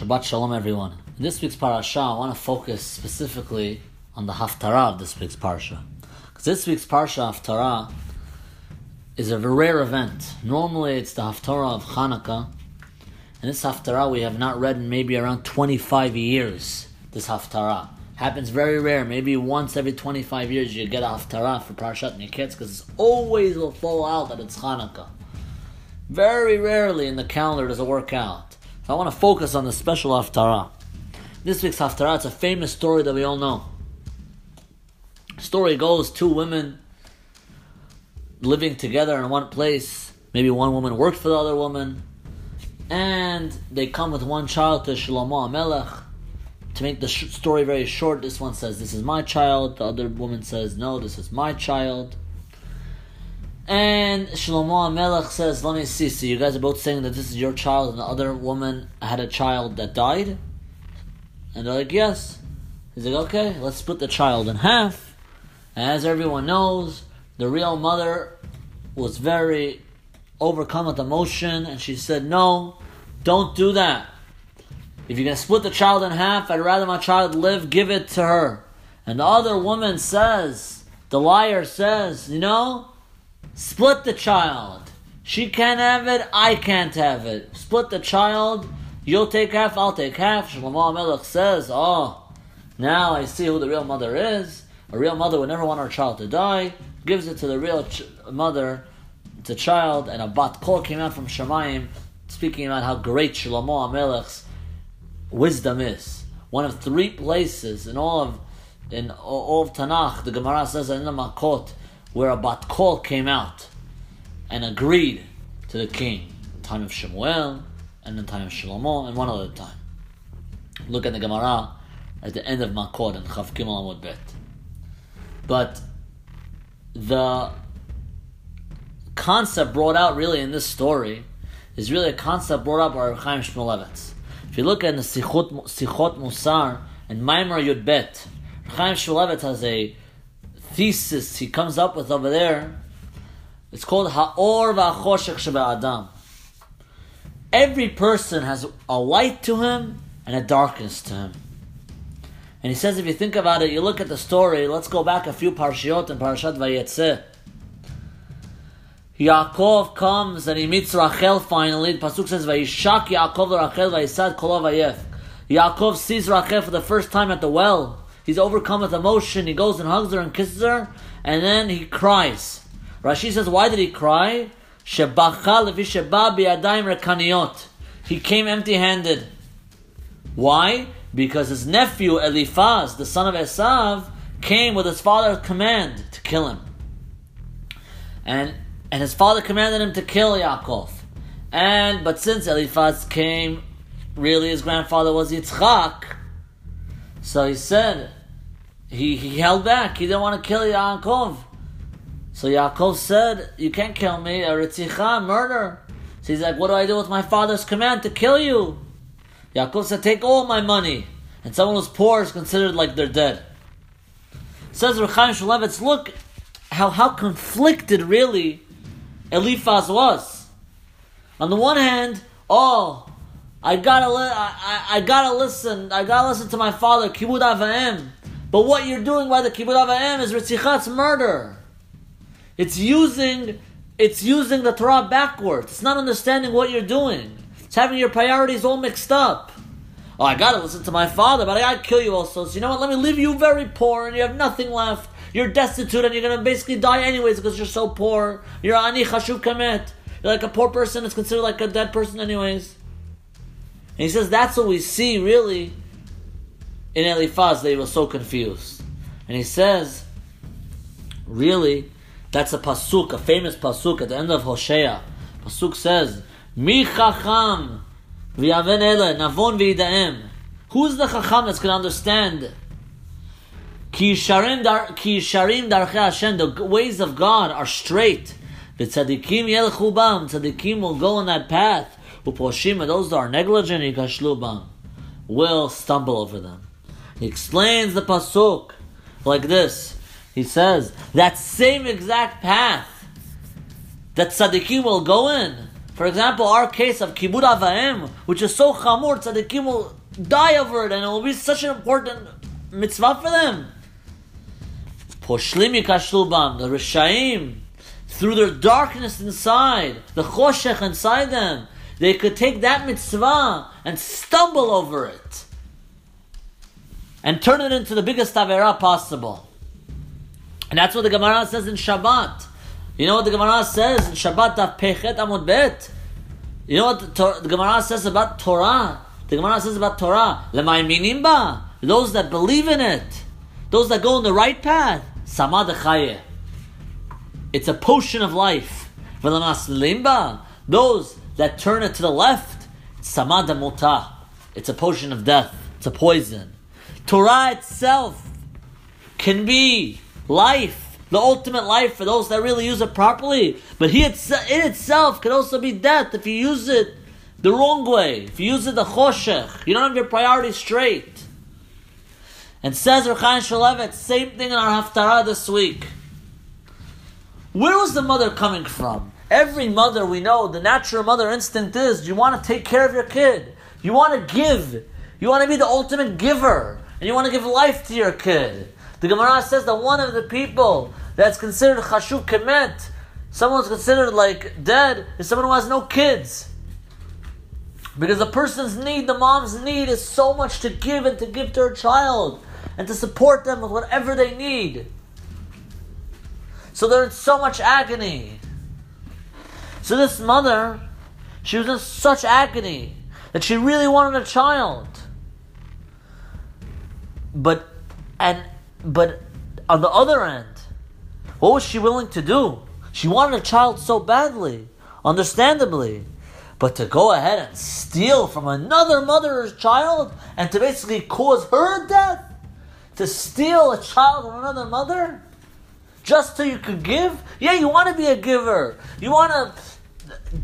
Shabbat Shalom, everyone. In this week's parasha, I want to focus specifically on the haftarah of this week's parasha. Because this week's parasha haftarah is a rare event. Normally, it's the haftarah of Hanukkah. And this haftarah we have not read in maybe around 25 years. This haftarah happens very rare. Maybe once every 25 years you get a haftarah for Parashat Miketz because it's always will fall out that it's Hanukkah. Very rarely in the calendar does it work out. So I want to focus on the special haftarah. This week's haftarah, it's a famous story that we all know. Story goes two women living together in one place. Maybe one woman worked for the other woman. And they come with one child to Shlomo HaMelech. To make the story very short, this one says, This is my child. The other woman says, No, this is my child. And Shlomo HaMelech says, Let me see. So you guys are both saying that this is your child, and the other woman had a child that died? And they're like, Yes. He's like, Okay, let's split the child in half. As everyone knows, the real mother was very overcome with emotion, and she said, No, don't do that. If you're going to split the child in half, I'd rather my child live, give it to her. And the other woman says, the liar says, You know, split the child. She can't have it, I can't have it. Split the child, you'll take half, I'll take half. Shlomo HaMelech says, Oh, now I see who the real mother is. A real mother would never want her child to die. Gives it to the real ch- mother, the child, and a bat kol came out from Shemayim, speaking about how great Shlomo HaMelech's wisdom is. One of three places in all of in all of Tanakh, the Gemara says in the Makot, where a bat kol came out and agreed to the king. The time of Shemuel and the time of Shlomo, and one other time. Look at the Gemara at the end of Makot and Chav Gimel Amud Bet. But the concept brought out really in this story is really a concept brought up by Chaim Shmulevitz. If you look at the Sichot, Sichot Musar and Maimar Yud Bet, Chaim Shmulevitz has a thesis he comes up with over there. It's called Ha'or Va'choshek Sheba Adam. Every person has a light to him and a darkness to him. And he says, if you think about it, you look at the story. Let's go back a few parshiot in Parashat Vayetzeh. Yaakov comes and he meets Rachel finally. The pasuk says, "Vayishak Yaakov Rachel vayisad kol vayef." Yaakov sees Rachel for the first time at the well. He's overcome with emotion. He goes and hugs her and kisses her, and then he cries. Rashi says, "Why did he cry?" He came empty-handed. Why? Because his nephew Eliphaz, the son of Esav, came with his father's command to kill him. And and his father commanded him to kill Yaakov. And but since Eliphaz came, really his grandfather was Yitzchak, so he said he, he held back. He didn't want to kill Yaakov. So Yaakov said, "You can't kill me, a ritzicha, murder." So he's like, "What do I do with my father's command to kill you?" Yaakov said, "Take all my money." And someone who's poor is considered like they're dead. Says Rechaim Shmulevitz, look how how conflicted really Eliphaz was. On the one hand, oh, I gotta li- I, I, gotta listen, I gotta listen to my father, Kibud Avaim. But what you're doing by the Kibud Avaim is Ritzichat's murder. It's using it's using the Torah backwards. It's not understanding what you're doing. It's having your priorities all mixed up. Oh, I gotta listen to my father, but I gotta kill you also. So you know what? Let me leave you very poor and you have nothing left. You're destitute and you're gonna basically die anyways because you're so poor. You're ani chashuv kamet. You're like a poor person. It's considered like a dead person anyways. And he says that's what we see really in Eliphaz. They were so confused. And he says, really, that's a pasuk, a famous pasuk at the end of Hosea. Pasuk says, Mi chacham v'yaven ele navon v'yidaem. Who's the chacham that's going to understand Ki sharim darchei Hashem, the ways of God are straight. The tzaddikim yelchu bam, tzaddikim will go on that path. Uposhim, and those that are negligent, yikashlu bam, will stumble over them. He explains the pasuk like this. He says, that same exact path that tzaddikim will go in, For example, our case of Kibud Avaim, which is so chamur, tzaddikim will die over it, and it will be such an important mitzvah for them. Poshlim yikashlubam, the Rishaim, through their darkness inside, the choshech inside them, they could take that mitzvah and stumble over it and turn it into the biggest avera possible. And that's what the Gemara says in Shabbat. You know what the Gemara says in Shabbat Daf Pechet Amud Bet? You know what the, the, Gemara says about Torah? The Gemara says about Torah, Lemaiminimba, those that believe in it, those that go on the right path, Samad It's a potion of life. Limba, those that turn it to the left, Samad Mutah. It's a potion of death. It's a poison. Torah itself can be life, the ultimate life for those that really use it properly. But he it's, in itself can also be death if you use it the wrong way. If you use it the choshech, you don't have your priorities straight. And says Rechaim Shmulevitz, same thing in our haftarah this week. Where was the mother coming from? Every mother we know, the natural mother instinct is you want to take care of your kid. You want to give. You want to be the ultimate giver. And you want to give life to your kid. The Gemara says that one of the people that's considered chashuv kemet, someone's considered like dead, is someone who has no kids. Because the person's need, the mom's need, is so much to give and to give to her child and to support them with whatever they need. So they're in so much agony. So this mother, she was in such agony that she really wanted a child. But and but on the other end, what was she willing to do? She wanted a child so badly, understandably. But to go ahead and steal from another mother's child and to basically cause her death? To steal a child from another mother? Just so you could give? Yeah, you want to be a giver. You want to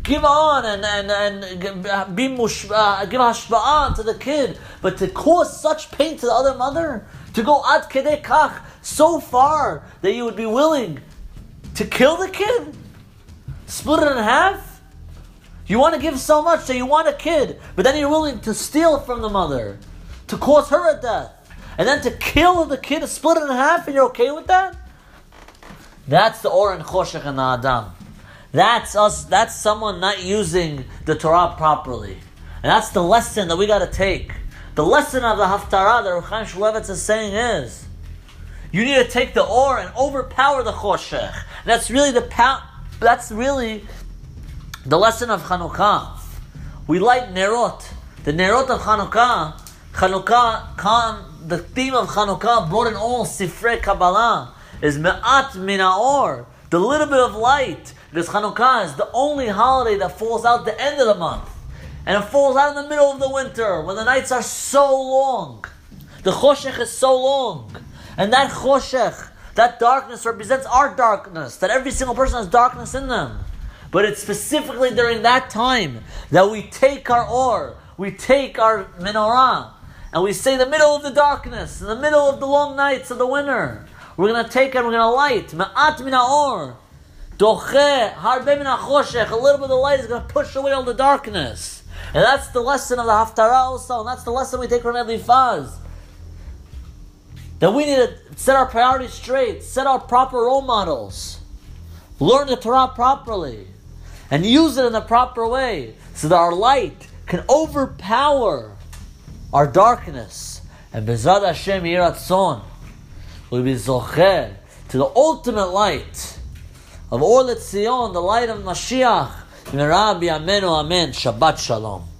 give on and, and, and be mush, uh, give hashba'ah to the kid. But to cause such pain to the other mother? to go ad kedei kach so far that you would be willing to kill the kid, split it in half. You want to give so much that you want a kid, but then you're willing to steal from the mother, to cause her a death, and then to kill the kid, split it in half, and you're okay with that? That's the Or and Choshech and the Adam. That's us. That's someone not using the Torah properly, and that's the lesson that we got to take. The lesson of the Haftarah that Ruchaim Shmulevitz is saying is, you need to take the or and overpower the choshech. That's really the pow- That's really the lesson of Chanukah. We light nerot. The nerot of Chanukah. Chanukah, come, the theme of Chanukah brought in all Sifrei Kabbalah is me'at min or, the little bit of light. Because Chanukah is the only holiday that falls out the end of the month and it falls out in the middle of the winter when the nights are so long. The choshech is so long, and that choshech, that darkness represents our darkness. That every single person has darkness in them. But it's specifically during that time that we take our or, we take our menorah, and we say the middle of the darkness, in the middle of the long nights of the winter. We're going to take and we're going to light. Ma'at min or. Doche, A little bit of light is going to push away all the darkness. And that's the lesson of the Haftarah also, and that's the lesson we take from Eliphaz. That we need to set our priorities straight, set our proper role models, learn the Torah properly, and use it in the proper way so that our light can overpower our darkness. And Bezad Hashem Yiratzon will be Zocher to the ultimate light of Or Letzion, the light of Mashiach. Rabbi Amenu Amen. Shabbat Shalom.